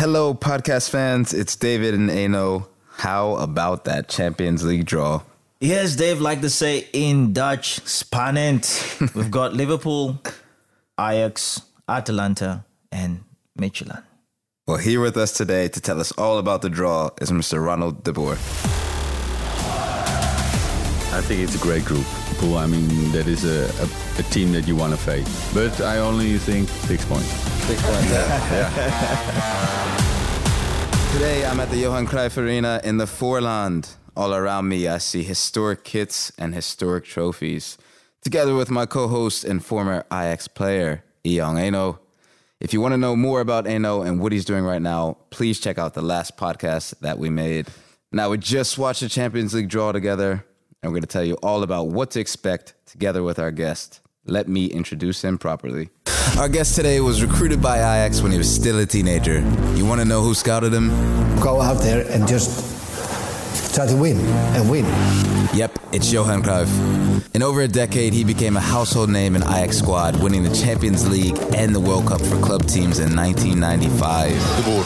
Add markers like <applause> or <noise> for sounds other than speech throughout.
Hello, podcast fans. It's David and Enoh. How about that Champions League draw? Yes, Dave, like to say in Dutch, spannend. <laughs> We've got Liverpool, Ajax, Atalanta, and Michelin. Well, here with us today to tell us all about the draw is Mr. Ronald de Boer. I think it's a great group. Cool. I mean, that is a, a, a team that you want to face. But I only think six points. Six points, yeah. <laughs> Today, I'm at the Johan Cruyff Arena in the Voorland. All around me, I see historic kits and historic trophies. Together with my co-host and former Ajax player, Eyong Enoh. If you want to know more about Enoh and what he's doing right now, please check out the last podcast that we made. Now, we just watched the Champions League draw together, and we're going to tell you all about what to expect together with our guest. Let me introduce him properly. Our guest today was recruited by Ajax when he was still a teenager. You want to know who scouted him? Go out there and just try to win and win. Yep, it's Johan Cruyff. In over a decade, he became a household name in Ajax squad, winning the Champions League and the World Cup for club teams in 1995. De Boer.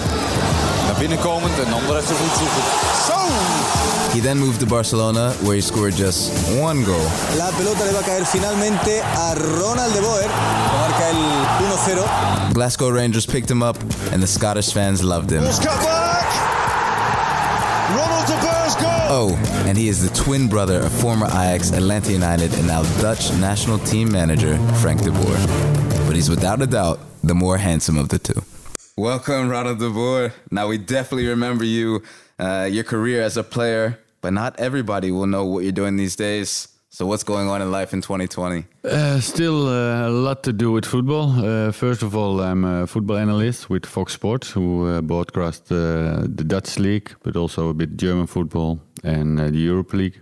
Naar binnen komend en dan de rest voet zoeken. Zo! He then moved to Barcelona, where he scored just one goal. La pelota le va a caer finalmente a Ronald de Boer, que marca el 1-0. Glasgow Rangers picked him up, and the Scottish fans loved him. Cut back! Ronald de Boer's goal! Oh, and he is the twin brother of former Ajax, Atlanta United, and now Dutch national team manager Frank de Boer. But he's without a doubt the more handsome of the two. Welcome, Ronald de Boer. Now, we definitely remember you, uh, your career as a player, but not everybody will know what you're doing these days. So, what's going on in life in 2020? Uh, still uh, a lot to do with football. Uh, first of all, I'm a football analyst with Fox Sports, who uh, broadcast uh, the Dutch league, but also a bit German football and uh, the Europe League.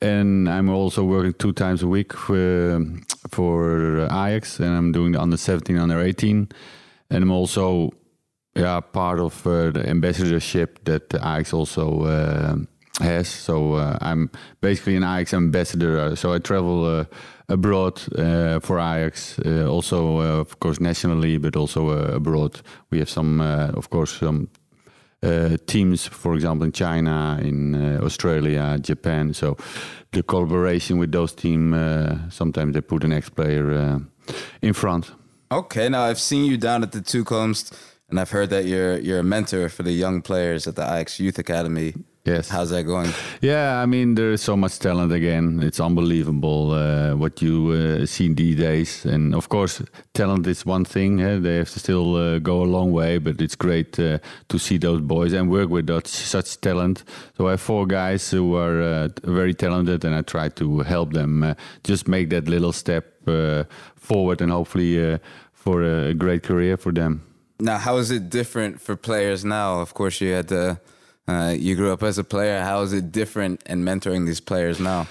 And I'm also working two times a week for, for Ajax, and I'm doing the under 17, under 18. And I'm also yeah, part of the ambassadorship that Ajax also has. So uh, I'm basically an Ajax ambassador. Uh, So I travel uh, abroad uh, for Ajax, uh, also uh, of course nationally, but also abroad. We have some, of course, some teams, for example, in China, in Australia, Japan. So the collaboration with those teams, sometimes they put an ex-player in front. Okay, now I've seen you down at the Toekomst, and I've heard that you're you're a mentor for the young players at the Ajax Youth Academy. Yes. How's that going? Yeah, I mean, there is so much talent again. It's unbelievable uh, what you uh, see these days. And of course, talent is one thing. eh, They have to still uh, go a long way, but it's great uh, to see those boys and work with that, such talent. So I have four guys who are uh, very talented, and I try to help them uh, just make that little step uh, forward and hopefully uh, for a great career for them. Now, how is it different for players now? Of course, you had to. Uh, you grew up as a player. How is it different in mentoring these players now?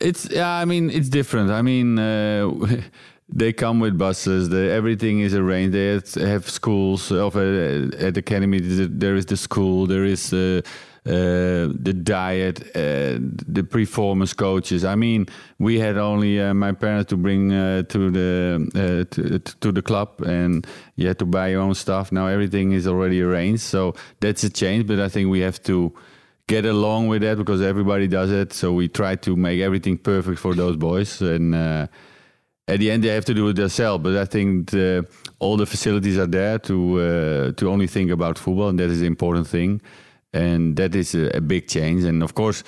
It's yeah. I mean, it's different. I mean, uh, <laughs> they come with buses. The, everything is arranged. They have, schools of uh, at the academy. There is the school. There is uh, the diet. Uh, the performance coaches. I mean, we had only uh, my parents to bring uh, to the uh, to, to the club, and you had to buy your own stuff. Now everything is already arranged. So that's a change. But I think we have to get along with that because everybody does it. So we try to make everything perfect for those boys, and uh, at the end they have to do it themselves. But I think the, all the facilities are there to uh, to only think about football, and that is the important thing, and that is a, a big change. And of course,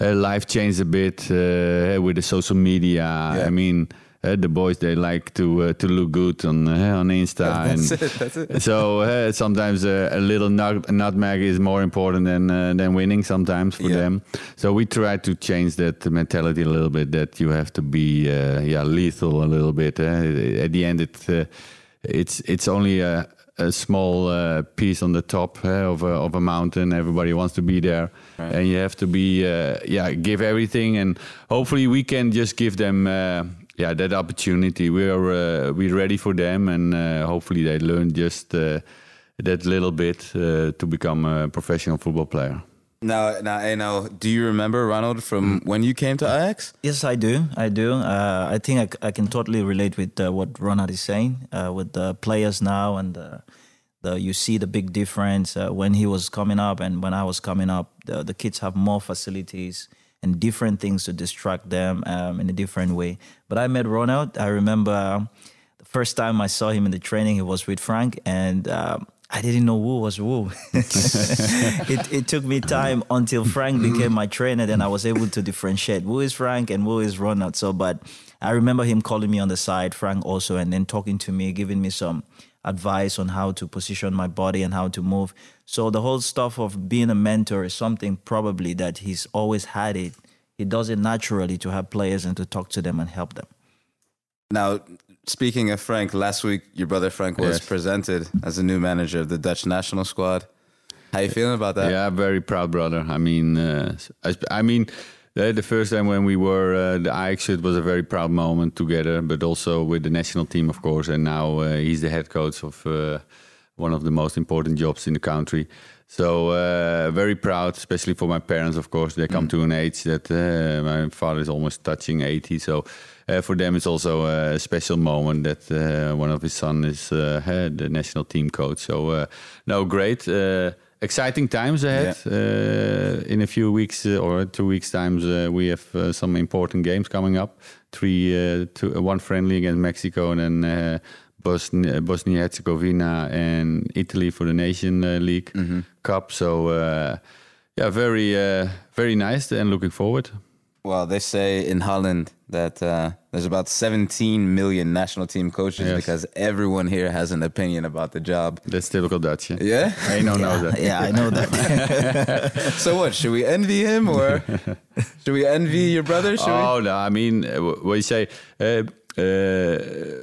uh, life changed a bit uh, with the social media. I mean. Uh, the boys they like to uh, to look good on uh, on Insta That's and it. That's it. so uh, sometimes uh, a little nut, nutmeg is more important than uh, than winning sometimes for Yeah. them. So we try to change that mentality a little bit. That you have to be uh, yeah lethal a little bit. Uh, at the end, it uh, it's it's only a, a small uh, piece on the top uh, of a, of a mountain. Everybody wants to be there, and you have to be uh, yeah give everything. And hopefully we can just give them. Uh, yeah, that opportunity. We're uh, we're ready for them, and uh, hopefully they learn just uh, that little bit uh, to become a professional football player. Now, now, hey, now, do you remember Ronald from when you came to Ajax? Yes, I do. I do. Uh, I think I can totally relate with uh, what Ronald is saying uh, with the players now and the, The, you see the big difference uh, when he was coming up and when I was coming up. The, the kids have more facilities and different things to distract them um, in a different way. But I met Ronald. I remember the first time I saw him in the training, he was with Frank, and um, I didn't know who was who. <laughs> it, it took me time until Frank became my trainer, then I was able to differentiate who is Frank and who is Ronald. So, but I remember him calling me on the side, Frank also, and then talking to me, giving me some advice on how to position my body and how to move. So the whole stuff of being a mentor is something probably that he's always had it. He does it naturally to have players and to talk to them and help them. Now, speaking of Frank, last week your brother Frank was Yes. presented as a new manager of the Dutch national squad. How you feeling about that? Yeah, very proud brother. I mean, uh, I, I mean, the, the first time when we were uh, the Ajax, it was a very proud moment together, but also with the national team, of course. And now uh, he's the head coach of uh, one of the most important jobs in the country. So uh, very proud, especially for my parents. Of course, they come to an age that uh, my father is almost touching eighty. So uh, for them, it's also a special moment that uh, one of his son is uh, the national team coach. So uh, no, great. Uh, exciting times ahead. Uh, in a few weeks uh, or two weeks times, uh, we have uh, some important games coming up. Three, uh, two, uh, one friendly against Mexico, and then uh, Bosnia, Bosnia Herzegovina and Italy for the Nation uh, League Cup. So uh, yeah, very, uh, very nice, and looking forward. Well, they say in Holland that uh, there's about 17 million national team coaches Yes. because everyone here has an opinion about the job. That's typical Dutch. Yeah, Yeah? I know know that. yeah, I know that. <laughs> so what? Should we envy him or <laughs> should we envy your brother? Should Oh no, I mean, wh- what you say, uh, uh,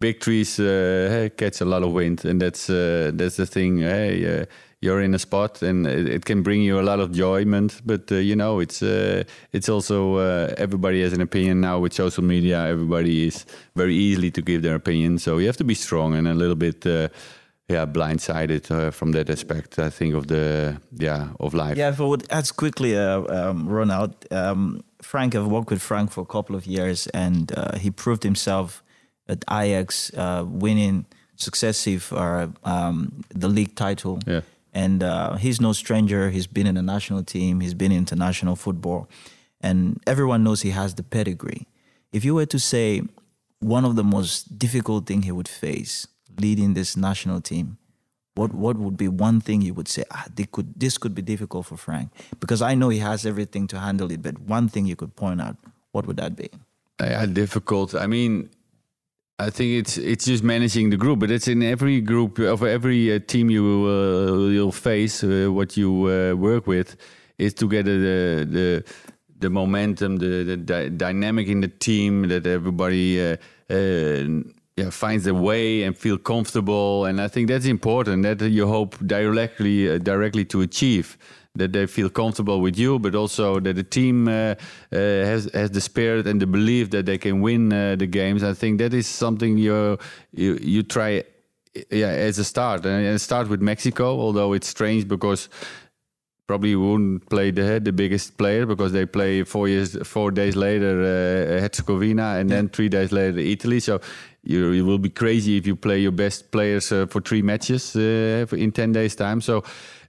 big trees uh, catch a lot of wind, and that's uh, that's the thing. Hey, uh, you're in a spot, and it, it can bring you a lot of enjoyment. But uh, you know, it's uh, it's also uh, everybody has an opinion now with social media. Everybody is very easily to give their opinion, so you have to be strong and a little bit. Yeah, blindsided from that aspect. I think of the yeah of life. Yeah, if I would add quickly, um, Ronald, um, Frank, I've worked with Frank for a couple of years, and he proved himself at Ajax, uh, winning successive uh, um, the league title. Yeah. And uh, he's no stranger. He's been in the national team. He's been in international football, and everyone knows he has the pedigree. If you were to say one of the most difficult thing he would face leading this national team, what what would be one thing you would say ah they could this could be difficult for Frank because I know he has everything to handle it but one thing you could point out what would that be Yeah, difficult. I mean, I think it's it's just managing the group, but it's in every group of every uh, team you uh, you'll face. Uh, what you uh, work with is to get the the the momentum, the, the dy- dynamic in the team, that everybody uh, uh, yeah, finds a way and feel comfortable. And I think that's important. That you hope directly uh, directly to achieve that they feel comfortable with you, but also that the team uh, uh, has has the spirit and the belief that they can win uh, the games. I think that is something you you you try, yeah, as a start and start with Mexico. Although it's strange because probably wouldn't play the the biggest player because they play four years four days later uh, Herzegovina and then three days later Italy. So you, you will be crazy if you play your best players uh, for three matches uh, in ten days time. So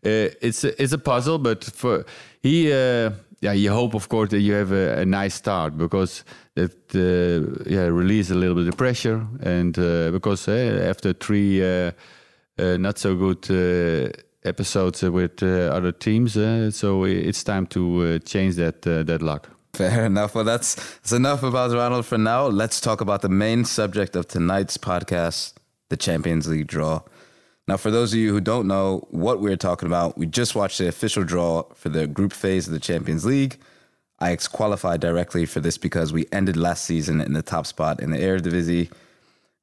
it's a, it's a puzzle, but for he. Uh, yeah, you hope, of course, that you have a, a nice start because that uh, yeah release a little bit of pressure, and uh, because uh, after three uh, uh, not so good episodes with other teams. Uh, so it's time to change that that luck. Fair enough. Well, that's, that's enough about Ronald for now. Let's talk about the main subject of tonight's podcast the Champions League draw. Now, for those of you who don't know what we're talking about, we just watched the official draw for the group phase of the Champions League. Ajax qualified directly for this because we ended last season in the top spot in the Eredivisie.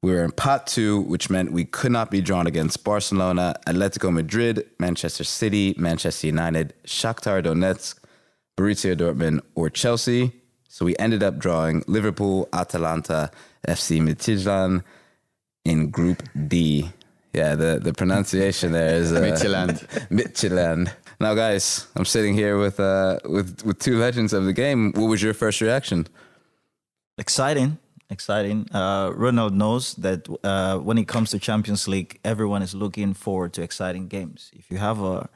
We were in pot two, which meant we could not be drawn against Barcelona, Atletico Madrid, Manchester City, Manchester United, Shakhtar Donetsk, Borussia Dortmund, or Chelsea. So we ended up drawing Liverpool, Atalanta, FC Midtjylland in Group D. Yeah, the, the pronunciation there is uh, Midtjylland. Midtjylland. Now, guys, I'm sitting here with uh with with two legends of the game. What was your first reaction? exciting exciting. Uh, Ronald knows that uh, when it comes to Champions League, everyone is looking forward to exciting games. If you have a,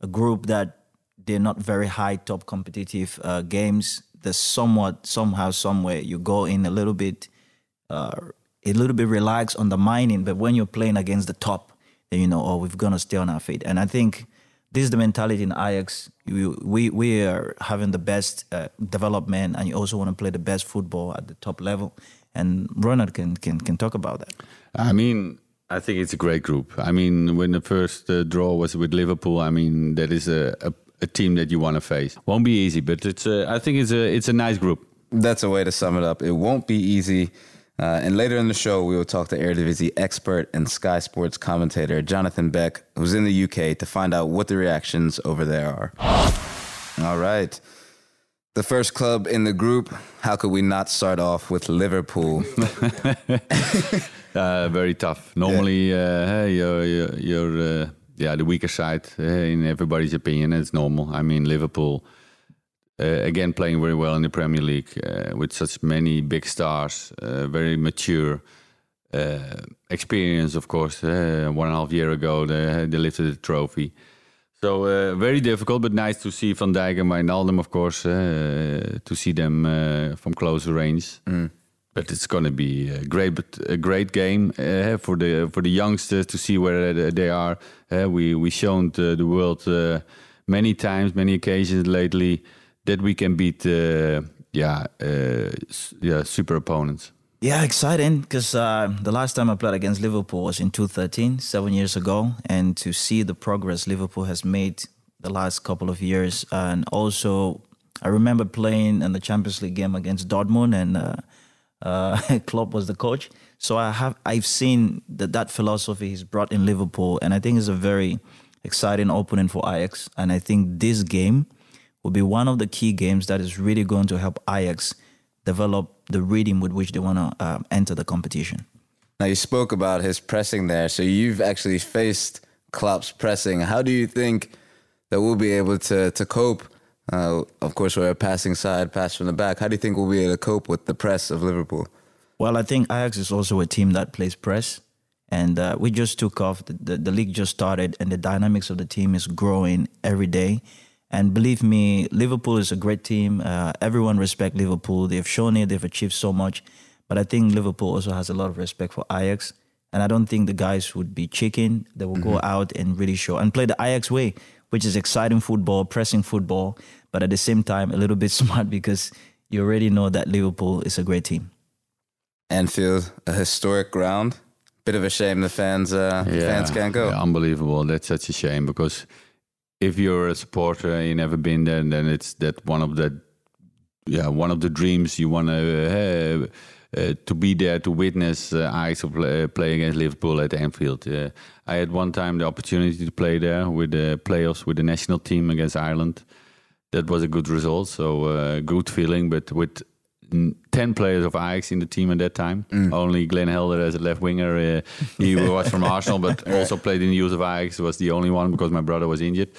a group that they're not very high top competitive uh, games, there's somewhat somehow somewhere you go in a little bit, uh, a little bit relaxed on the mining. But when you're playing against the top, then you know, oh, we're gonna stay on our feet. And I think this is the mentality in Ajax. We we, we are having the best uh, development, and you also want to play the best football at the top level. And Ronald can can can talk about that. I mean, I think it's a great group. I mean, when the first uh, draw was with Liverpool, I mean, that is a, a, a team that you want to face. Won't be easy, but it's a, I think it's a it's a nice group. That's a way to sum it up. It won't be easy. Uh, and later in the show, we will talk to Eredivisie expert and Sky Sports commentator Jonathan Beck, who's in the UK, to find out what the reactions over there are. All right. The first club in the group, how could we not start off with Liverpool? <laughs> uh, very tough. Normally, uh, you're, you're, you're uh, yeah, the weaker side in everybody's opinion. It's normal. I mean, Liverpool uh, again playing very well in the Premier League uh, with such many big stars, uh, very mature. Uh, experience, of course. Uh, one and a half year ago, they, they lifted the trophy. So uh, very difficult, but nice to see Van Dijk and Wijnaldum, of course, to see them from closer range. Mm. But it's going to be a great, a great game for the for the youngsters to see where they are. we we shown the, the world many times, many occasions lately that we can beat uh, yeah uh, yeah super opponents. Yeah, exciting because uh, the last time I played against Liverpool was in 2013, seven years ago, and to see the progress Liverpool has made the last couple of years, and also I remember playing in the Champions League game against Dortmund, and uh, uh, <laughs> Klopp was the coach. So I have I've seen that that philosophy he's brought in Liverpool, and I think it's a very exciting opening for Ajax. And I think this game will be one of the key games that is really going to help Ajax develop the rhythm with which they want to uh, enter the competition. Now, you spoke about his pressing there, so you've actually faced Klopp's pressing. How do you think that we'll be able to, to cope? Uh, of course, we're a passing side, pass from the back. How do you think we'll be able to cope with the press of Liverpool? Well, I think Ajax is also a team that plays press. And uh, we just took off, the, the, the league just started, and the dynamics of the team is growing every day. And believe me, Liverpool is a great team. Uh, everyone respect Liverpool. They've shown it. They've achieved so much. But I think Liverpool also has a lot of respect for Ajax. And I don't think the guys would be chicken. They will mm-hmm. go out and really show and play the Ajax way, which is exciting football, pressing football, but at the same time a little bit <laughs> smart because you already know that Liverpool is a great team. Anfield, a historic ground. Bit of a shame the fans uh, yeah, fans can't go. Yeah, unbelievable. That's such a shame because if you're a supporter and you've never been there, and then it's that one of the yeah one of the dreams you want to uh, uh, to be there to witness uh, Ajax play, play against Liverpool at Anfield. Uh, I had one time the opportunity to play there with the playoffs with the national team against Ireland. That was a good result, so uh, good feeling. But with 10 players of Ajax in the team at that time. Mm. Only Glenn Helder as a left winger. Uh, he <laughs> was from Arsenal, but also played in the youth of Ajax. Was the only one because my brother was injured.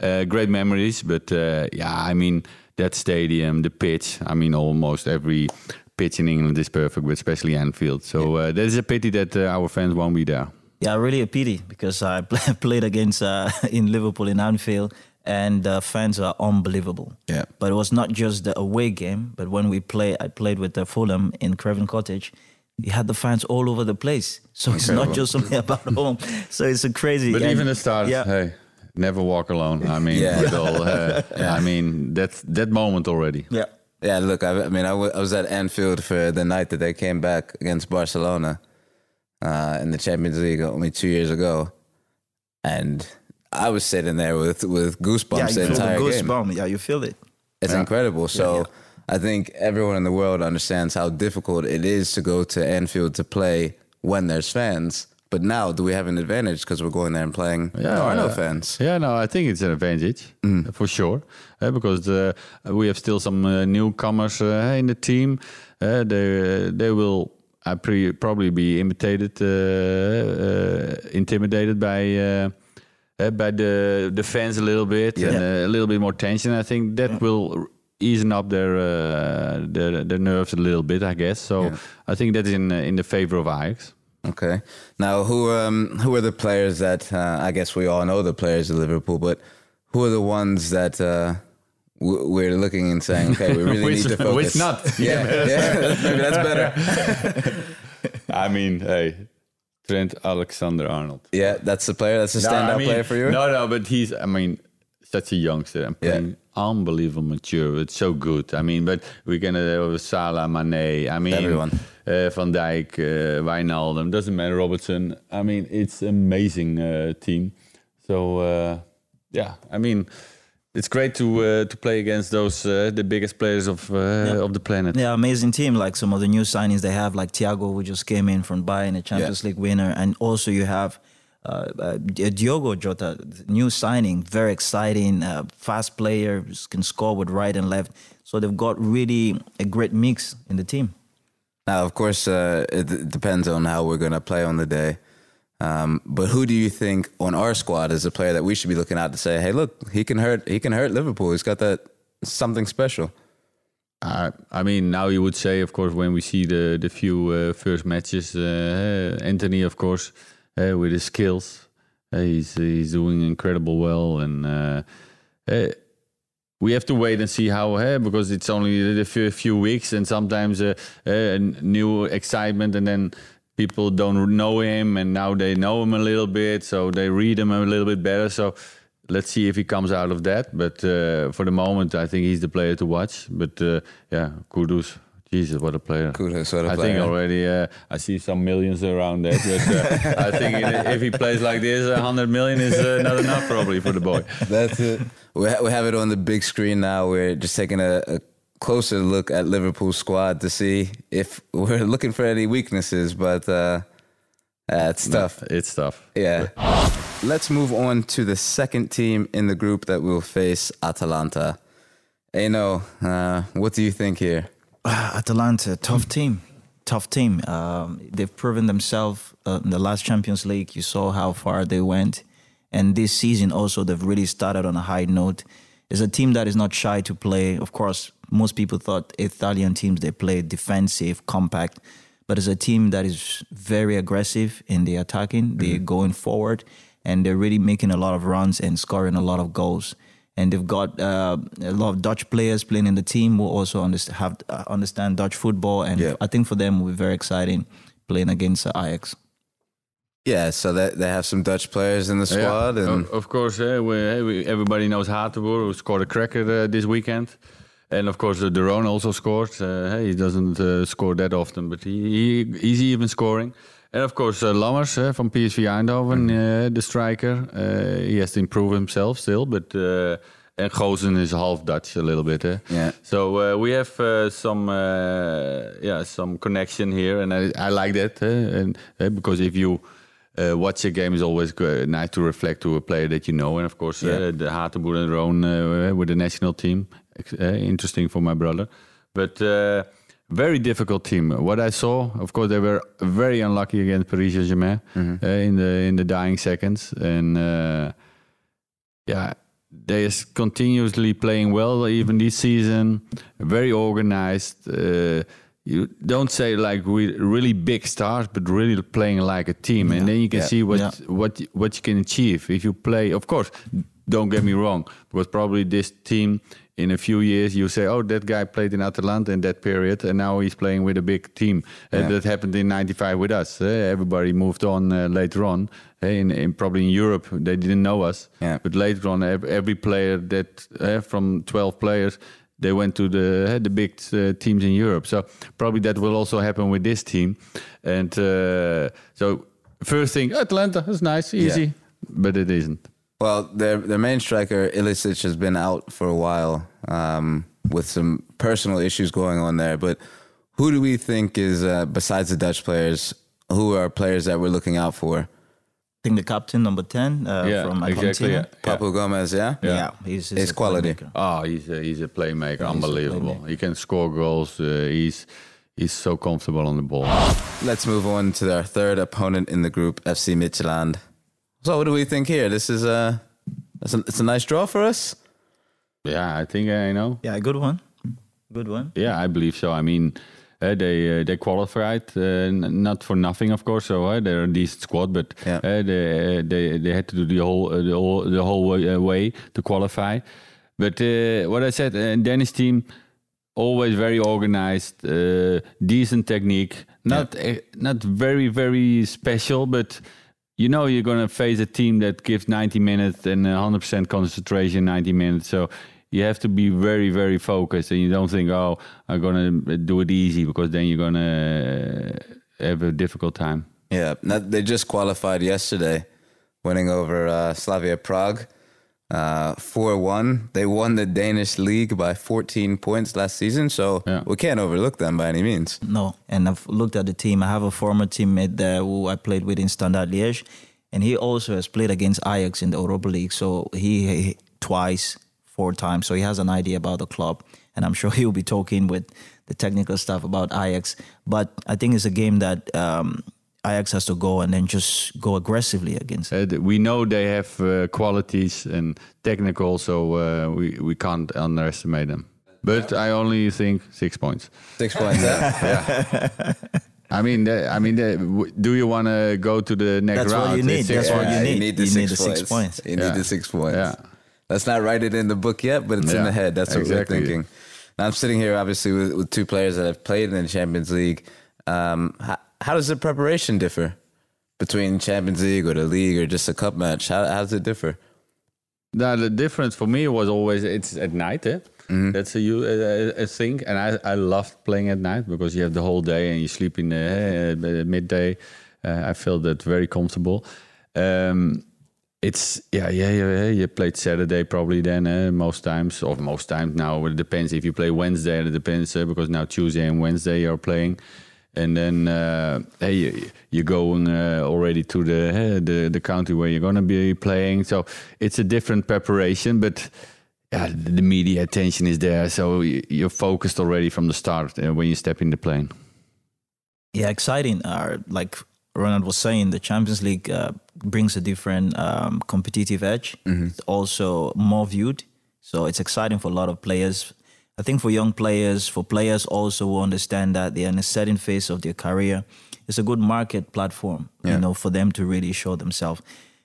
Uh, great memories, but uh, yeah, I mean that stadium, the pitch. I mean, almost every pitch in England is perfect, but especially Anfield. So uh, that is a pity that uh, our fans won't be there. Yeah, really a pity because I <laughs> played against uh, <laughs> in Liverpool in Anfield and the fans are unbelievable. Yeah. But it was not just the away game, but when we play, I played with the Fulham in Craven Cottage. You had the fans all over the place, so Incredible. it's not just something <laughs> about home. So it's a crazy. But and, even the start, yeah. hey, never walk alone. I mean, yeah. all, uh, <laughs> yeah. I mean that that moment already. Yeah. Yeah, look, I, I mean, I, w- I was at Anfield for the night that they came back against Barcelona uh, in the Champions League only two years ago, and I was sitting there with with goosebumps yeah, the entire the goosebump. game. Yeah, you feel it. It's yeah. incredible. So yeah, I think everyone in the world understands how difficult it is to go to Anfield to play when there's fans. But now, do we have an advantage because we're going there and playing? Yeah, there are no fans. Yeah, no, I think it's an advantage mm. for sure uh, because uh, we have still some uh, newcomers uh, in the team. Uh, they they will uh, pre- probably be imitated, intimidated by uh, by the the fans a little bit yeah. and uh, a little bit more tension. I think that will easing up their uh, their, their nerves a little bit, I guess. So Yeah. I think that is in uh, in the favor of Ajax. Okay. Now, who um, who are the players that uh, I guess we all know the players of Liverpool, but who are the ones that uh, w- we're looking and saying, okay, we really <laughs> Which- need to focus? which not? <laughs> Yeah, <laughs> yeah, maybe that's better. I mean, hey, Trent Alexander Arnold. Yeah, that's the player. That's a No, standout I mean, player for you. No, no, but he's, I mean, such a youngster and Yeah. playing unbelievable mature. It's so good. I mean, but we're going to have Salah, Mane, I mean, Everyone. Uh, Van Dijk, uh, Wijnaldum, doesn't matter, Robertson. I mean, it's an amazing uh, team. So, uh, yeah, I mean, it's great to uh, to play against those uh, the biggest players of uh, of the planet. Yeah, amazing team. Like some of the new signings they have, like Thiago, who just came in from Bayern, a Champions League winner, and also you have uh, uh, Diogo Jota, new signing, very exciting, uh, fast player, can score with right and left. So they've got really a great mix in the team. Now, of course, uh, it depends on how we're going to play on the day. Um, but who do you think on our squad is a player that we should be looking at to say, "Hey, look, he can hurt. He can hurt Liverpool. He's got that something special." I mean, now you would say, of course, when we see the the few uh, first matches, uh, Antony, of course, uh, with his skills, uh, he's he's doing incredible well, and uh, we have to wait and see how, uh, because it's only a few, few weeks, and sometimes uh, uh, new excitement, and then people don't know him, and now they know him a little bit, so they read him a little bit better. So let's see if he comes out of that. But uh, for the moment, I think he's the player to watch. But uh, yeah, Kudus. Jesus, what a player! Kudus, what a I player. I think already uh, I see some millions around there. But uh, I think if he plays like this, a hundred million is uh, not enough probably for the boy. That's it. We, ha- we have it on the big screen now. We're just taking a, a closer look at Liverpool's squad to see if <laughs> we're looking for any weaknesses. But uh, uh, it's tough. It's tough. Yeah. Let's move on to the second team in the group that will face Atalanta. Enoh, uh, what do you think here? <sighs> Atalanta, tough team, tough team. Um, they've proven themselves uh, in the last Champions League. You saw how far they went, and this season also they've really started on a high note. It's a team that is not shy to play. Of course, most people thought Italian teams they play defensive, compact, but it's a team that is very aggressive in the attacking. They're going forward, and they're really making a lot of runs and scoring a lot of goals and they've got uh, a lot of Dutch players playing in the team who also understand, have uh, understand Dutch football, and Yeah. I think for them it will be very exciting playing against uh, Ajax. Yeah, so that they have some Dutch players in the squad, Yeah, and of, of course, we, uh, we, everybody knows Hateboer, who scored a cracker uh, this weekend. And of course, De Roon also scored. Uh, he doesn't uh, score that often, but he, he he's even scoring. And of course, uh, Lammers uh, from PSV Eindhoven, uh, the striker. Uh, he has to improve himself still, but uh, and Gosens is half Dutch a little bit. Eh? Yeah. So uh, we have uh, some uh, yeah some connection here, and I, I like that. eh, and uh, because if you uh, watch a game, is always go- nice to reflect to a player that you know, and of course Yeah. uh, the Hateboer and Roon uh, with the national team, uh, interesting for my brother, but. Uh, very difficult team. What I saw, of course, they were very unlucky against Paris Saint-Germain uh, in the in the dying seconds, and uh, yeah, they is continuously playing well even this season. Very organized. You don't say like we really big stars, but really playing like a team, and then you can Yeah. see what Yeah. what what you can achieve if you play. Of course, don't get me wrong, because probably this team in a few years you say, oh, that guy played in Atalanta in that period, and now he's playing with a big team. Uh, that happened in '95 with us. Uh, everybody moved on uh, later on. Uh, in, in probably in Europe, they didn't know us. Yeah. But later on, ev- every player that uh, from 12 players, they went to the uh, the big uh, teams in Europe. So probably that will also happen with this team. And uh, so first thing, Atalanta is nice, easy, but it isn't. well, their their main striker Ilicic has been out for a while um, with some personal issues going on there. But who do we think is uh, besides the Dutch players? Who are players that we're looking out for? I think the captain, number ten, uh, Yeah, from exactly, Argentina. yeah. Papu Gomez, yeah. Yeah, he's, he's He's a quality. playmaker. Oh, he's a, he's a playmaker, he's a unbelievable. playmaker. He can score goals. Uh, he's he's so comfortable on the ball. Let's move on to our third opponent in the group, FC Midtjylland. So, what do we think here? This is a it's a, it's a nice draw for us. Yeah, I think I know. Yeah, a good one. Good one. Yeah, I believe so. I mean, uh, they uh, they qualified uh, not for nothing, of course. So uh, they're a decent squad, but Yeah. uh, they, they they had to do the whole uh, the whole the whole way, uh, way to qualify. But uh, what I said, uh, Danish team always very organized, uh, decent technique. Not uh, not very very special, but you know you're gonna face a team that gives 90 minutes and 100% concentration 90 minutes. So you have to be very very focused, and you don't think, oh, I'm gonna do it easy because then you're gonna uh, have a difficult time. Yeah, they just qualified yesterday, winning over uh, Slavia Prague, uh, four one. They won the Danish league by fourteen points last season, so Yeah. we can't overlook them by any means. No, and I've looked at the team. I have a former teammate there who I played with in Standard Liège, and he also has played against Ajax in the Europa League. So he, he twice, four times. So he has an idea about the club, and I'm <laughs> sure he'll be talking with the technical stuff about Ajax. But I think it's a game that um, Ajax has to go and then just go aggressively against. Uh, we know they have uh, qualities and technical, so uh, we we can't underestimate them. But I only think six points. Six points. yeah. <laughs> I mean, I mean, do you want to go to the next That's what round? you need. That's six what points. you need. the You six need the points. six points. You Yeah. need the six points. Yeah. Let's not write it in the book yet, but it's in the head. That's what exactly. we're thinking. Now I'm sitting here, obviously, with, with two players that have played in the Champions League. Um, how, how does the preparation differ between Champions League or the league or just a cup match? How, how does it differ? Now, the difference for me was always it's at night. Eh? Mm-hmm. That's a, you- a, a thing, and I I loved playing at night because you have the whole day and you sleep in the uh, midday. Uh, I felt that very comfortable. Um, it's yeah, yeah, yeah. You played Saturday probably then uh, most times, or most times now. It depends if you play Wednesday. It depends uh, because now Tuesday and Wednesday you're playing, and then uh, hey, you, going uh, already to the uh, the the country where you're gonna be playing. So it's a different preparation, but. Yeah, the media attention is there, so you're focused already from the start when you step in the plane. Yeah, exciting. Uh, like Ronald was saying, the Champions League uh, brings a different um, competitive edge. It's also more viewed, so it's exciting for a lot of players. I think for young players, for players also who understand that they're in a certain phase of their career, it's a good market platform, Yeah. you know, for them to really show themselves.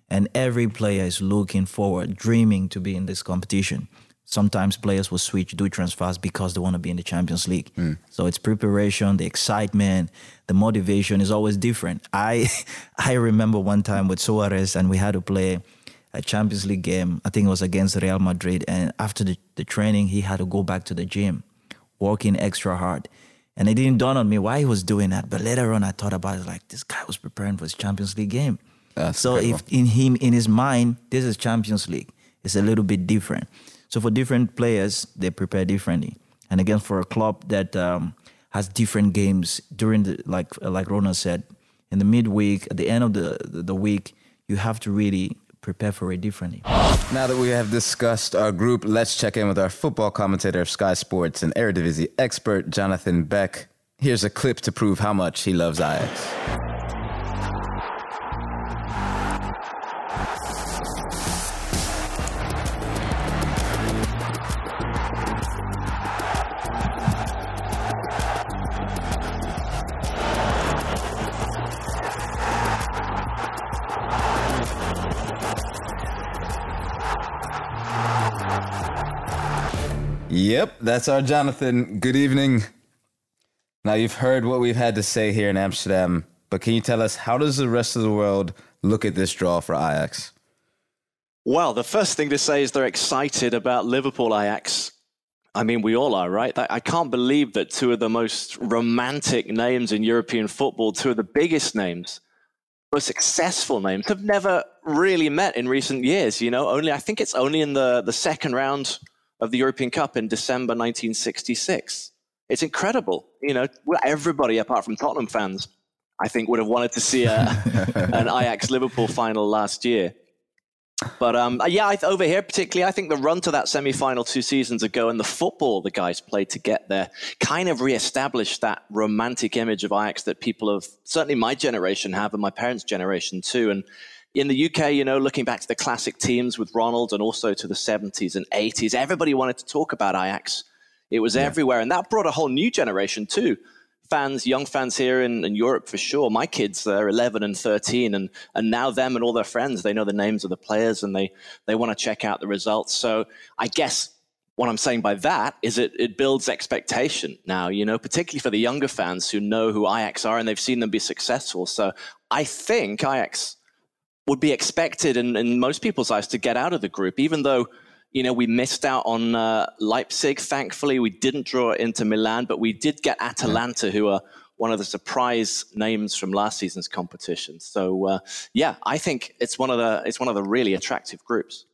And every player is looking forward, dreaming to be in this competition. Sometimes players will switch, do transfers because they want to be in the Champions League. Hmm. So it's preparation, the excitement, the motivation is always different. I <laughs> I remember one time with Suarez and we had to play a Champions League game. I think it was against Real Madrid. And after the, the training, he had to go back to the gym, working extra hard. And it didn't dawn on me why he was doing that. But later on, I thought about it like this guy was preparing for his Champions League game. That's so if in him, in his mind, this is Champions League, it's a little bit different. So for different players, they prepare differently. And again, for a club that um, has different games during the like like Rona said, in the midweek, at the end of the, the week, you have to really prepare for it differently. Now that we have discussed our group, let's check in with our football commentator of Sky Sports and Eredivisie expert, Jonathan Beck. Here's a clip to prove how much he loves Ajax. Yep, that's our Jonathan. Good evening. Now you've heard what we've had to say here in Amsterdam, but can you tell us how does the rest of the world look at this draw for Ajax? Well, the first thing to say is they're excited about Liverpool Ajax. I mean, we all are, right? I can't believe that two of the most romantic names in European football, two of the biggest names, most successful names, have never really met in recent years. You know, only I think it's only in the, the second round of the European Cup in December 1966. It's incredible. You know, everybody apart from Tottenham fans, I think, would have wanted to see a, <laughs> an Ajax Liverpool final last year. But um, yeah, I, over here particularly, I think the run to that semi-final two seasons ago and the football the guys played to get there kind of re-established that romantic image of Ajax that people of certainly my generation have and my parents' generation too. And in the UK, you know, looking back to the classic teams with Ronald and also to the 70s and 80s, everybody wanted to talk about Ajax. It was yeah. everywhere, and that brought a whole new generation too. Fans, young fans here in, in Europe for sure. My kids are 11 and 13, and and now them and all their friends, they know the names of the players, and they they want to check out the results. So I guess what I'm saying by that is it, it builds expectation now, you know, particularly for the younger fans who know who Ajax are and they've seen them be successful. So I think Ajax would be expected in, in most people's eyes to get out of the group, even though, you know, we missed out on uh, Leipzig. Thankfully, we didn't draw into Milan, but we did get Atalanta, who are one of the surprise names from last season's competition. So, uh, yeah, I think it's one of the it's one of the really attractive groups.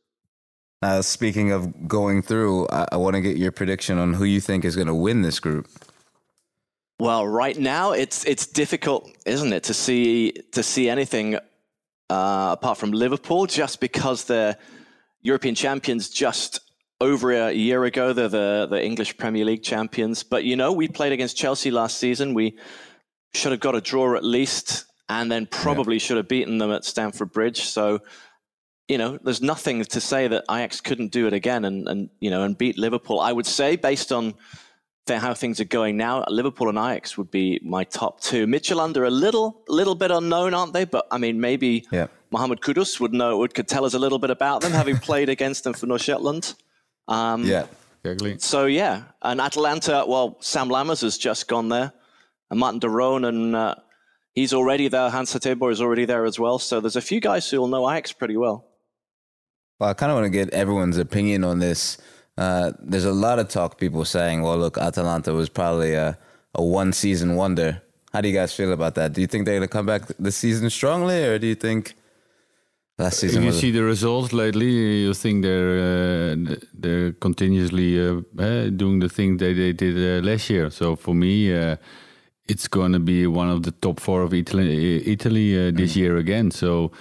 Uh, speaking of going through, I, I want to get your prediction on who you think is going to win this group. Well, right now it's it's difficult, isn't it, to see to see anything uh, apart from Liverpool, just because they're European champions just over a year ago. They're the the English Premier League champions. But you know, we played against Chelsea last season. We should have got a draw at least, and then probably yeah. should have beaten them at Stamford Bridge. So you know, there's nothing to say that Ajax couldn't do it again and, and you know and beat Liverpool. I would say based on how things are going now, Liverpool and Ajax would be my top two. Midtjylland are a little little bit unknown, aren't they? But I mean, maybe yeah. Mohamed Kudus would know would could tell us a little bit about them, having played against them for Nordsjælland. Um, yeah, exactly. So yeah, and Atalanta. Well, Sam Lammers has just gone there, and Martin de Roon and. Uh, he's already there. Hans Hateboer is already there as well. So there's a few guys who will know Ajax pretty well. Well, I kind of want to get everyone's opinion on this. Uh, there's a lot of talk, people saying, well, look, Atalanta was probably a, a one season wonder. How do you guys feel about that? Do you think they're going to come back this season strongly, or do you think last season? You see the results lately, you think they're uh, they're continuously uh, uh doing the thing they, they did uh, last year. So for me, uh, it's going to be one of the top four of Italy, Italy this mm. year again. So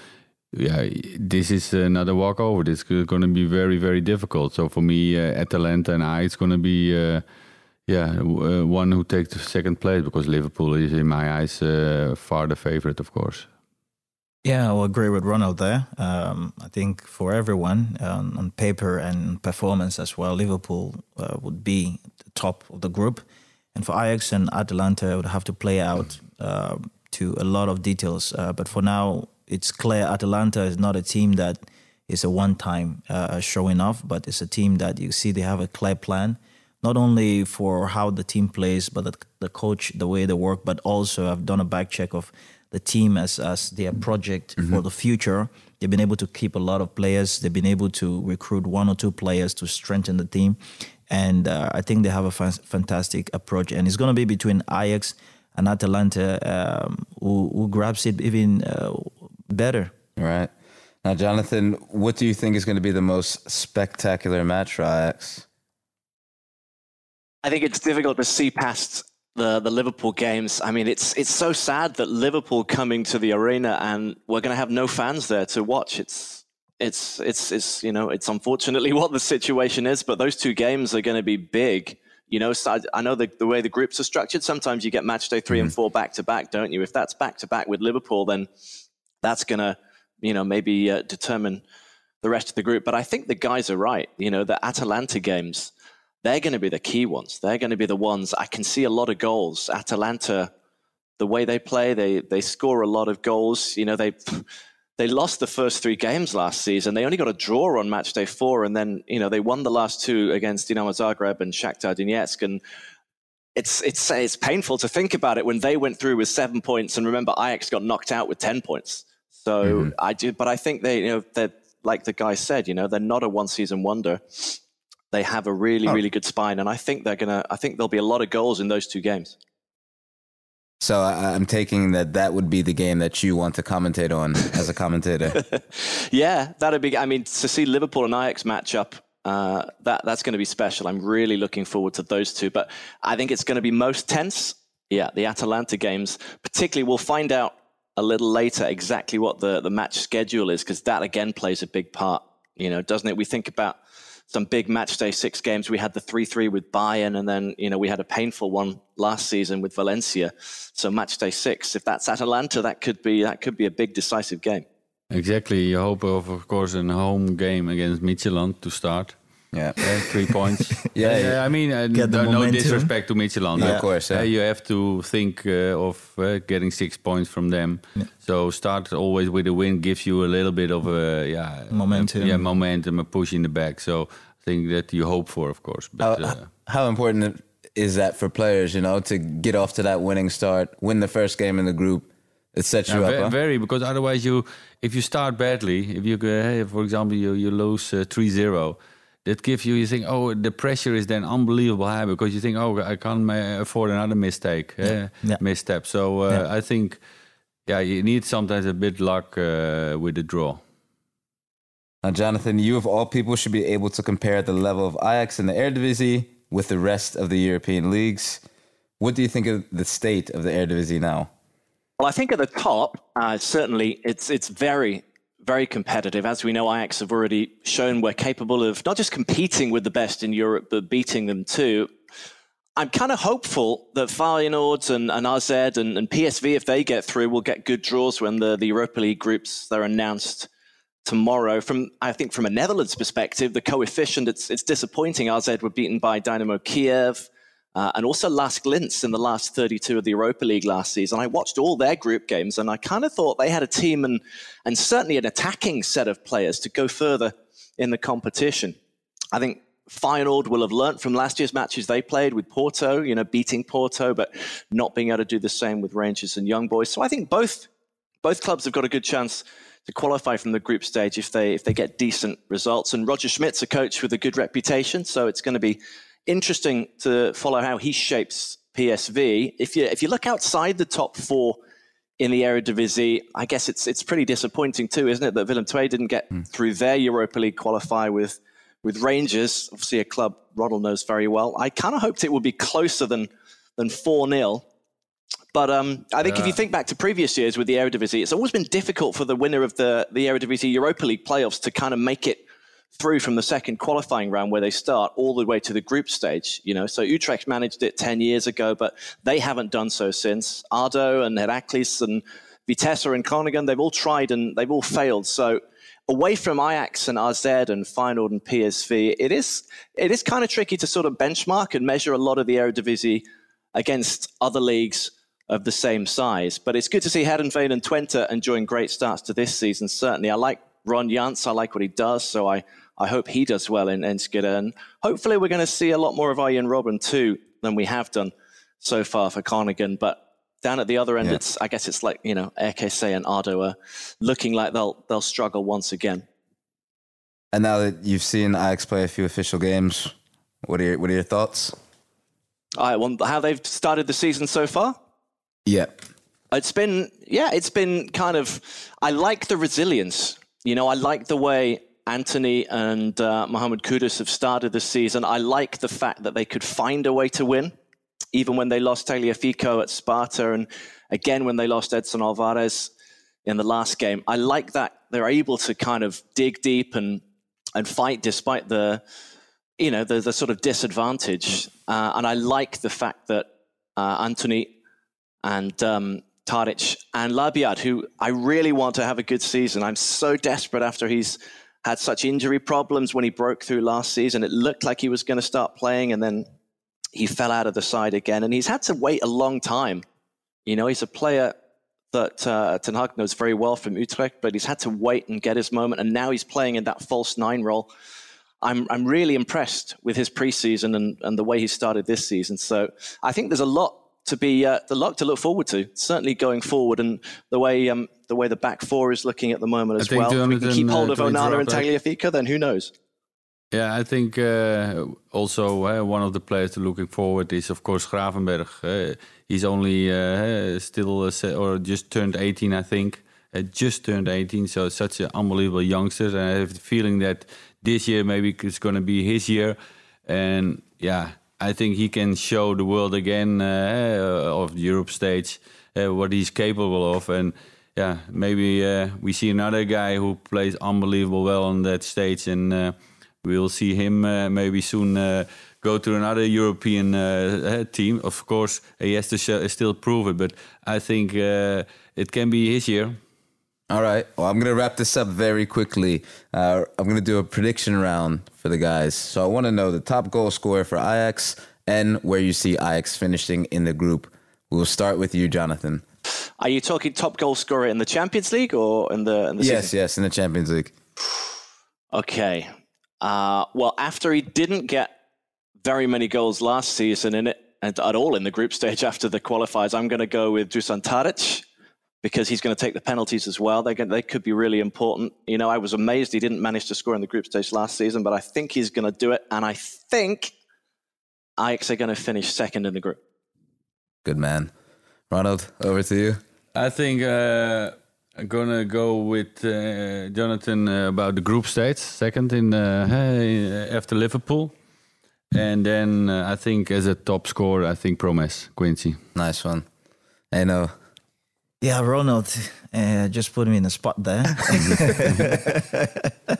yeah, this is another walkover. This is going to be very, very difficult. So for me, uh, Atalanta and I, it's going to be, uh, yeah, uh, one who takes the second place because Liverpool is, in my eyes, uh, far the favorite, of course. Yeah, I'll agree with Ronald there. Um, I think for everyone um, on paper and performance as well, Liverpool uh, would be the top of the group. And for Ajax and Atalanta, it would have to play out to a lot of details. but for now, it's clear Atalanta is not a team that is a one-time uh, showing off, but it's a team that you see they have a clear plan, not only for how the team plays, but the, the coach, the way they work, but also I've done a back check of the team as as their project mm-hmm. for the future. They've been able to keep a lot of players. They've been able to recruit one or two players to strengthen the team, and uh, I think they have a fantastic approach. And it's going to be between Ajax and Atalanta um, who, who, grabs it even uh, better. Right. Now, Jonathan, what do you think is going to be the most spectacular match for Ajax? I think it's difficult to see past the the Liverpool games. I mean, it's it's so sad that Liverpool coming to the arena and we're going to have no fans there to watch. It's it's it's it's you know it's unfortunately <laughs> what the situation is. But those two games are going to be big. You know, so I, I know the, the way the groups are structured. Sometimes you get match day 3 mm-hmm. and four back to back, don't you? If that's back to back with Liverpool, then that's going to, you know, maybe uh, determine the rest of the group. But I think the guys are right. You know, the Atalanta games, they're going to be the key ones. They're going to be the ones I can see a lot of goals. Atalanta, the way they play, they they score a lot of goals. You know, they <laughs> they lost the first three games last season. They only got a draw on match day four, and then you know they won the last two against Dinamo Zagreb and Shakhtar Donetsk. And it's it's it's painful to think about it when they went through with seven points, and remember Ajax got knocked out with ten points. So mm-hmm. I do, but I think they, you know, they're like the guy said, you know, they're not a one season wonder. They have a really, oh. really good spine, and I think they're gonna. I think there'll be a lot of goals in those two games. So I'm taking that that would be the game that you want to commentate on as a commentator. <laughs> yeah, that'd be. I mean, to see Liverpool and Ajax match up, uh, that that's going to be special. I'm really looking forward to those two. But I think it's going to be most tense. Yeah, the Atalanta games, particularly. We'll find out a little later exactly what the, the match schedule is because that again plays a big part, you know, doesn't it? We think about some big match day six games. We had the 3 3 with Bayern, and then, you know, we had a painful one last season with Valencia. So match day six, if that's Atalanta, that could be that could be a big decisive game. Exactly. You hope of, of course, a home game against Midtjylland to start. Yeah. Uh, three points. <laughs> Yeah, Uh, yeah. I mean, uh, no, momentum. disrespect to Midtjylland. Yeah, of course, yeah. Uh, you have to think uh, of uh, getting six points from them. So start always with a win gives you a little bit of a yeah Momentum. yeah, momentum, a push in the back. So I think that you hope for, of course. But How, uh, how important is that for players, you know, to get off to that winning start, win the first game in the group? It sets you Yeah, up. ve- huh? very because otherwise you if you start badly if you go hey, for example you you lose uh, 3-0 that gives you you think oh the pressure is then unbelievable high because you think oh I can't afford another mistake eh, Yeah. misstep so uh, Yeah. I think yeah you need sometimes a bit luck uh, with the draw Now, Jonathan, you of all people should be able to compare the level of Ajax in the Eredivisie with the rest of the European leagues. What do you think of the state of the Eredivisie now? Well, I think at the top, uh, certainly it's it's very very competitive. As we know, Ajax have already shown we're capable of not just competing with the best in Europe, but beating them too. I'm kind of hopeful that Feyenoord and, and and, and PSV, if they get through, will get good draws when the, the Europa League groups they're announced tomorrow. From I think from a Netherlands perspective, the coefficient it's it's disappointing. AZ were beaten by Dynamo Kiev. Uh, and also LASK Linz in the last 32 of the Europa League last season. I watched all their group games and I kind of thought they had a team and, and certainly an attacking set of players to go further in the competition. I think Feyenoord will have learnt from last year's matches they played with Porto, you know, beating Porto, but not being able to do the same with Rangers and Young Boys. So I think both both clubs have got a good chance to qualify from the group stage if they if they get decent results. And Roger Schmidt's a coach with a good reputation, so it's going to be interesting to follow how he shapes PSV. If you if you look outside the top four in the Eredivisie, I guess it's it's pretty disappointing too, isn't it, that Willem II didn't get through their Europa League qualifier with with Rangers, obviously a club Ronald knows very well. I kind of hoped it would be closer than than four 0 but um, I think if you think back to previous years with the Eredivisie, it's always been difficult for the winner of the, the Eredivisie Europa League playoffs to kind of make it through from the second qualifying round where they start all the way to the group stage. You know, so Utrecht managed it 10 years ago, but they haven't done so since. ADO and Heracles and Vitesse and Groningen, they've all tried and they've all failed. So away from Ajax and AZ and Feyenoord and PSV, it is it is kind of tricky to sort of benchmark and measure a lot of the Eredivisie against other leagues of the same size. But it's good to see Heerenveen and Twente enjoying great starts to this season. Certainly, I like Ron Jans. I like what he does. So I, I hope he does well in Enschede. And hopefully, we're going to see a lot more of Arjen Robben too than we have done so far for Groningen. But down at the other end, Yeah. it's I guess it's like you know RKC and ADO are looking like they'll they'll struggle once again. And now that you've seen Ajax play a few official games, what are your, what are your thoughts? All right, well, how they've started the season so far? Yeah. It's been, yeah, it's been kind of. I like the resilience. You know, I like the way Antony and uh, Mohamed Kudus have started the season. I like the fact that they could find a way to win, even when they lost Tagliafico at Sparta, and again when they lost Edson Alvarez in the last game. I like that they're able to kind of dig deep and and fight despite the, you know, the, the sort of disadvantage. Uh, and I like the fact that uh, Antony and um, Tadic and Labiat, who I really want to have a good season. I'm so desperate after he's had such injury problems when he broke through last season. It looked like he was going to start playing, and then he fell out of the side again. And he's had to wait a long time. You know, he's a player that uh, Ten Hag knows very well from Utrecht, but he's had to wait and get his moment. And now he's playing in that false nine role. I'm, I'm really impressed with his preseason and, and the way he started this season. So I think there's a lot to be uh, the luck to look forward to. Certainly going forward, and the way um, the way the back four is looking at the moment as well. If we can keep hold uh, of Onana and Tagliafico, then who knows? Yeah, I think uh, also uh, one of the players to looking forward is of course Gravenberg. Uh, he's only uh, still uh, or just turned 18, I think. Just turned 18, so such an unbelievable youngster. And I have the feeling that this year maybe it's going to be his year. And yeah, I think he can show the world again uh, of the Europe stage uh, what he's capable of. And yeah, maybe uh, we see another guy who plays unbelievable well on that stage, and uh, we'll see him uh, maybe soon uh, go to another European uh, team. Of course, he has to still prove it, but I think it can be his year. All right. Well, I'm going to wrap this up very quickly. Uh, I'm going to do a prediction round for the guys. So I want to know the top goal scorer for Ajax and where you see Ajax finishing in the group. We'll start with you, Jonathan. Are you talking top goal scorer in the Champions League or in the, in the Yes, season? yes, in the Champions League. Okay. Uh, well, after he didn't get very many goals last season in it and at all in the group stage <laughs> after the qualifiers, I'm going to go with Dusan Tadic because he's going to take the penalties as well. They they could be really important. You know, I was amazed he didn't manage to score in the group stage last season, but I think he's going to do it, and I think Ajax are going to finish second in the group. Good man. Ronald, over to you. I think uh, I'm gonna go with uh, Jonathan uh, about the group stage, second in uh, after Liverpool, and then uh, I think as a top scorer, I think Promes Quincy. Nice one. I know. Yeah, Ronald, uh, just put me in the spot there. <laughs>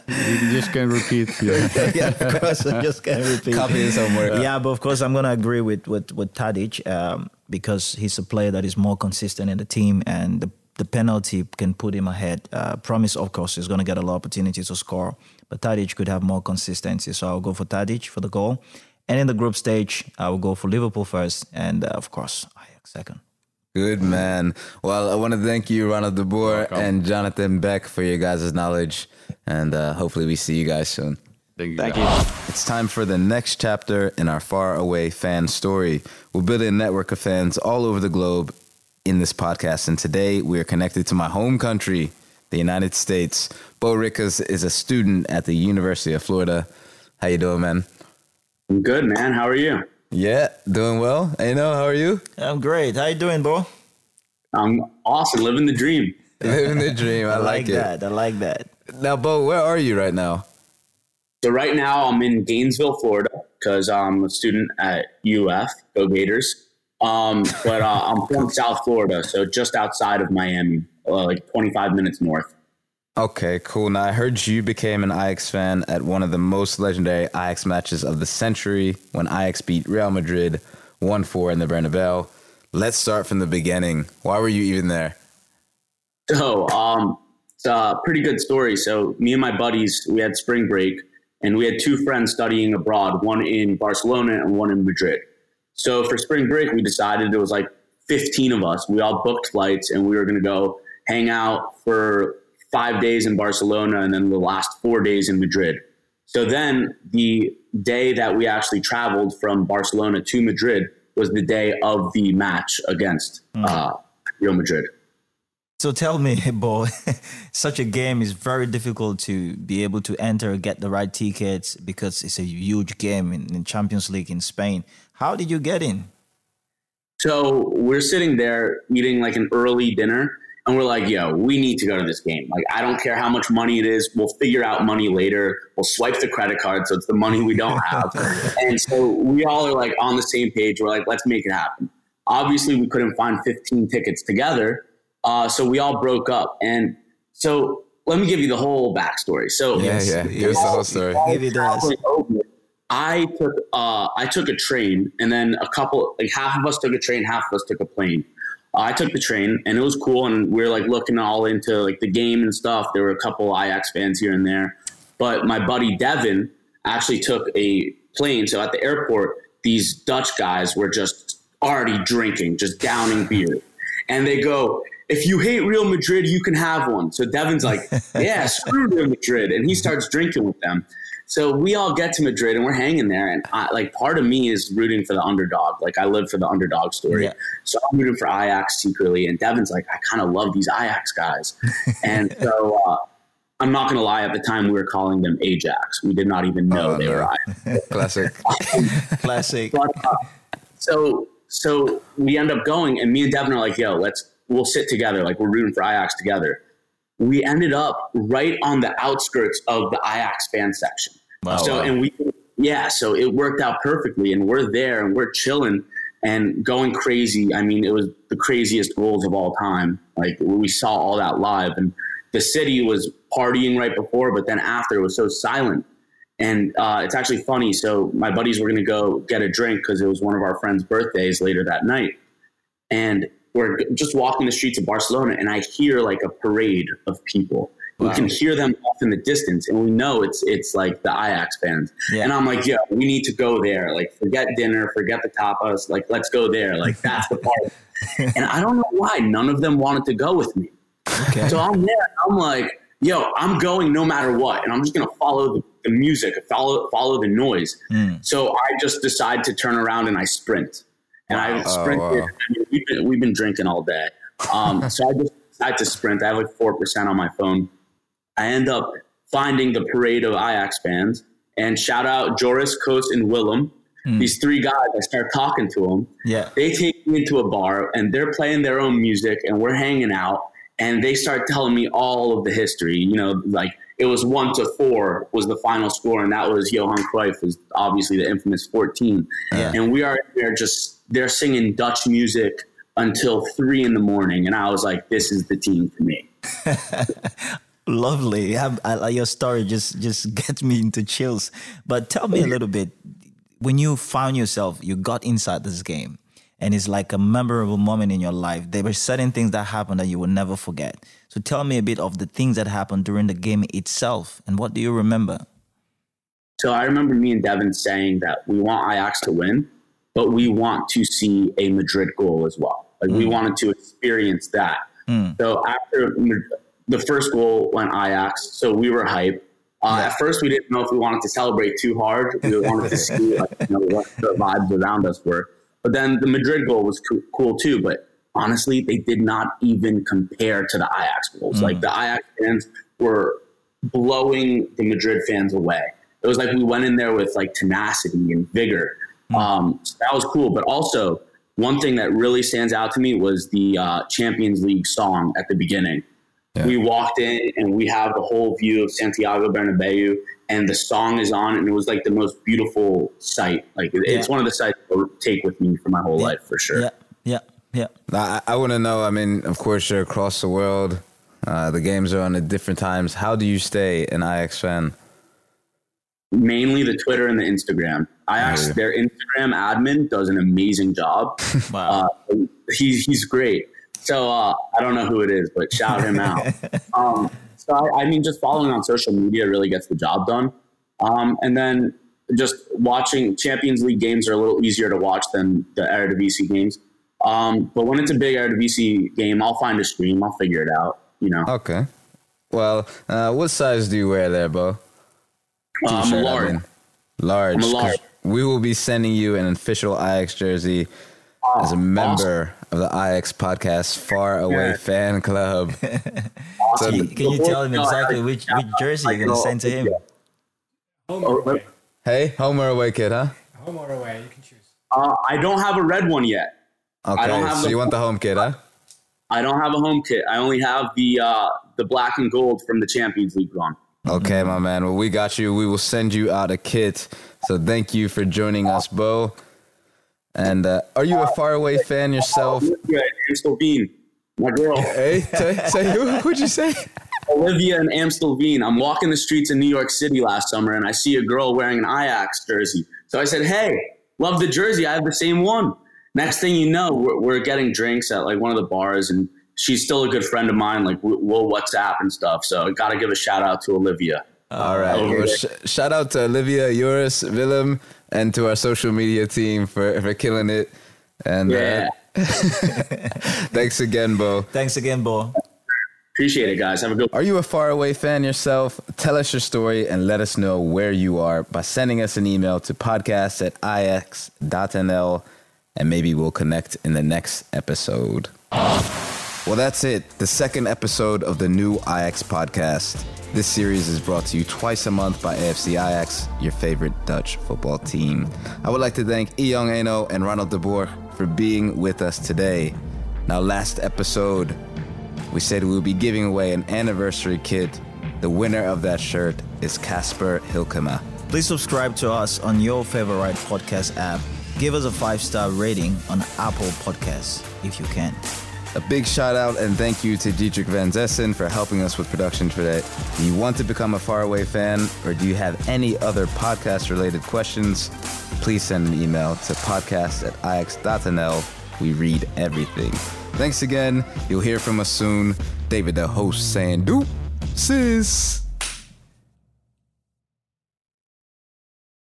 You just can repeat. Yeah. <laughs> yeah, of course, I just can't repeat. Copy homework. Yeah, but of course, I'm gonna agree with with with Tadic um, because he's a player that is more consistent in the team, and the, the penalty can put him ahead. Uh, Promes, of course, is gonna get a lot of opportunities to score, but Tadic could have more consistency. So I'll go for Tadic for the goal, and in the group stage, I will go for Liverpool first, and uh, of course, Ajax second. Good man. Well, I want to thank you, Ronald de Boer and Jonathan Beck, for your guys' knowledge. And uh, hopefully, we see you guys soon. Thank you. Thank you. It's time for the next chapter in our far away fan story. We're building a network of fans all over the globe in this podcast. And today we are connected to my home country, the United States. Bo Rickas is a student at the University of Florida. How you doing, man? I'm good, man. How are you? Yeah, doing well. Aino, how are you? I'm great. How you doing, bro? I'm awesome, living the dream. Living the dream. <laughs> I, like, it. that. I like that. Now, Bo, where are you right now? So right now I'm in Gainesville, Florida, because I'm a student at UF. Go Gators! Um, but uh, I'm from South Florida, so just outside of Miami, uh, like 25 minutes north. Okay, cool. Now I heard you became an Ajax fan at one of the most legendary Ajax matches of the century when Ajax beat Real Madrid 1-4 in the Bernabeu. Let's start from the beginning. Why were you even there? So, um, it's a pretty good story. So, me and my buddies, we had spring break, and we had two friends studying abroad, one in Barcelona and one in Madrid. So, for spring break, we decided it was like 15 of us. We all booked flights, and we were going to go hang out for five days in Barcelona and then the last four days in Madrid. So, then the day that we actually traveled from Barcelona to Madrid was the day of the match against uh, Real Madrid. So tell me, <laughs> boy, <laughs> such a game is very difficult to be able to enter, get the right tickets because it's a huge game in, in Champions League in Spain. How did you get in? So we're sitting there eating like an early dinner, and we're like, yo, we need to go to this game. Like, I don't care how much money it is. We'll figure out money later. We'll swipe the credit card. So it's the money we don't <laughs> have. and so we all are like on the same page. We're like, let's make it happen. Obviously, we couldn't find 15 tickets together. Uh, so we all broke up. And so let me give you the whole backstory. So Yeah, yeah. Give us the whole story. Give it us. traveling over, I took uh, I took a train, and then a couple like half of us took a train, half of us took a plane. I took the train, and it was cool, and we were like looking all into like the game and stuff. There were a couple Ajax fans here and there, but my buddy Devin actually took a plane. So at the airport, these Dutch guys were just already drinking, just downing beer, and they go. If you hate Real Madrid, you can have one. So Devin's like, <laughs> yeah, screw Real Madrid. And he starts drinking with them. So we all get to Madrid and we're hanging there, and I, like part of me is rooting for the underdog. Like I live for the underdog story, Yeah. so I'm rooting for Ajax secretly. And Devin's like, I kind of love these Ajax guys, <laughs> and so uh, I'm not gonna lie. At the time, we were calling them Ajax. We did not even know Oh, they no. were Ajax. <laughs> Classic. <laughs> Classic. But, uh, so so we end up going, and me and Devin are like, "Yo, let's we'll sit together. Like we're rooting for Ajax together." We ended up right on the outskirts of the Ajax fan section. Wow. so and we yeah, so it worked out perfectly, and we're there and we're chilling and going crazy. I mean, it was the craziest goals of all time. Like we saw all that live, and the city was partying right before, but then after it was so silent. And uh, it's actually funny. So my buddies were going to go get a drink because it was one of our friends' birthdays later that night. And we're just walking the streets of Barcelona, and I hear like a parade of people. We can hear them off in the distance, and we know it's it's like the Ajax fans. Yeah. And I'm like, yo, we need to go there. Like, forget dinner, forget the tapas. Like, let's go there. Like, that's the part. <laughs> and I don't know why none of them wanted to go with me. Okay. So I'm there. I'm like, yo, I'm going no matter what, and I'm just gonna follow the, the music, follow follow the noise. Mm. So I just decide to turn around and I sprint, and I sprinted. wow. I mean, we've, been, we've been drinking all day, um, <laughs> so I just decide to sprint. I have like four percent on my phone. I end up finding the parade of Ajax fans, and shout out Joris, Kos, and Willem. These three guys, I start talking to them Yeah. they take me into a bar and they're playing their own music and we're hanging out and they start telling me all of the history you know like it was one to four was the final score and that was johan cruyff was obviously the infamous 14 Yeah. and we are there just they're singing dutch music until three in the morning and i was like this is the team for me <laughs> Lovely. I, I, your story just just <laughs> gets me into chills. But tell me a little bit. When you found yourself, you got inside this game, and it's like a memorable moment in your life. There were certain things that happened that you will never forget. So tell me a bit of the things that happened during the game itself, and what do you remember? So I remember me and Devin saying that we want Ajax to win, but we want to see a Madrid goal as well. Like we mm. wanted to experience that. Mm. So after the first goal went Ajax, so we were hyped. Uh, At first, we didn't know if we wanted to celebrate too hard. We <laughs> wanted to see like, you know, what the vibes around us were. But then the Madrid goal was co- cool too. But honestly, they did not even compare to the Ajax goals. Like mm. the Ajax fans were blowing the Madrid fans away. It was like we went in there with like tenacity and vigor. Um, so that was cool. But also, one thing that really stands out to me was the uh, Champions League song at the beginning. We walked in and we have the whole view of Santiago Bernabeu, and the song is on, and it was like the most beautiful sight. Like it- it's one of the sights I'll take with me for my whole Yeah. life for sure. Yeah, yeah, yeah. I, I want to know. I mean, of course, you're across the world. Uh, the games are on at different times. How do you stay an Ajax fan? Mainly the Twitter and the Instagram. I asked their Instagram admin does an amazing job. <laughs> Wow. Uh, he's he's great. So uh, I don't know who it is, but shout him out. <laughs> um, so I, I mean, just following on social media really gets the job done. Um, and then just watching Champions League games are a little easier to watch than the Eredivisie games. Um, but when it's a big Eredivisie game, I'll find a stream. I'll figure it out. You know, Okay. Well, uh, what size do you wear there, Bo? Uh, I'm a T-shirt, large. Large. I'm a 'cause large. We will be sending you an official Ajax jersey as a member of the Ajax podcast Far Away Yeah. Fan Club. So <laughs> Can, can you tell him exactly which, which jersey you're going to send to him? Oh, hey, home or away kid, huh? Home or away, you can choose. uh, I don't have a red one yet. Okay, don't have so the- you want the home kid, huh? I don't have a home kit. I only have the uh, the black and gold from the Champions League run. Okay, my man. Well, we got you. We will send you out a kit. So thank you for joining us, Bo. And uh, are you a faraway fan yourself? Amstelveen, my girl, Hey, say, say who? Who'd you say? Olivia and Amstelveen. I'm walking the streets in New York City last summer, and I see a girl wearing an Ajax jersey. So I said, "Hey, love the jersey. I have the same one." Next thing you know, we're, we're getting drinks at like one of the bars, and she's still a good friend of mine. Like we- we'll WhatsApp and stuff. So I got to give a shout out to Olivia. All right. Well, sh- shout out to Olivia, Joris, Willem, and to our social media team for, for killing it. And Yeah, uh, <laughs> thanks again, Bo. Thanks again, Bo. appreciate it, guys. Have a good. Are you a faraway fan yourself? Tell us your story and let us know where you are by sending us an email to podcast at ajax.nl and maybe we'll connect in the next episode. Well, that's it. The second episode of the new Ajax podcast. This series is brought to you twice a month by AFC Ajax, your favorite Dutch football team. I would like to thank Eyong Enoh and Ronald de Boer for being with us today. Now, last episode, we said we would be giving away an anniversary kit. The winner of that shirt is Casper Hilkema. Please subscribe to us on your favorite podcast app. Give us a five star rating on Apple Podcasts if you can. A big shout out and thank you to Dietrich Van Zessen for helping us with production today. Do you want to become a Faraway fan or do you have any other podcast related questions? Please send an email to podcast at ajax.nl. We read everything. Thanks again. You'll hear from us soon. David, the host, saying, "Do sis."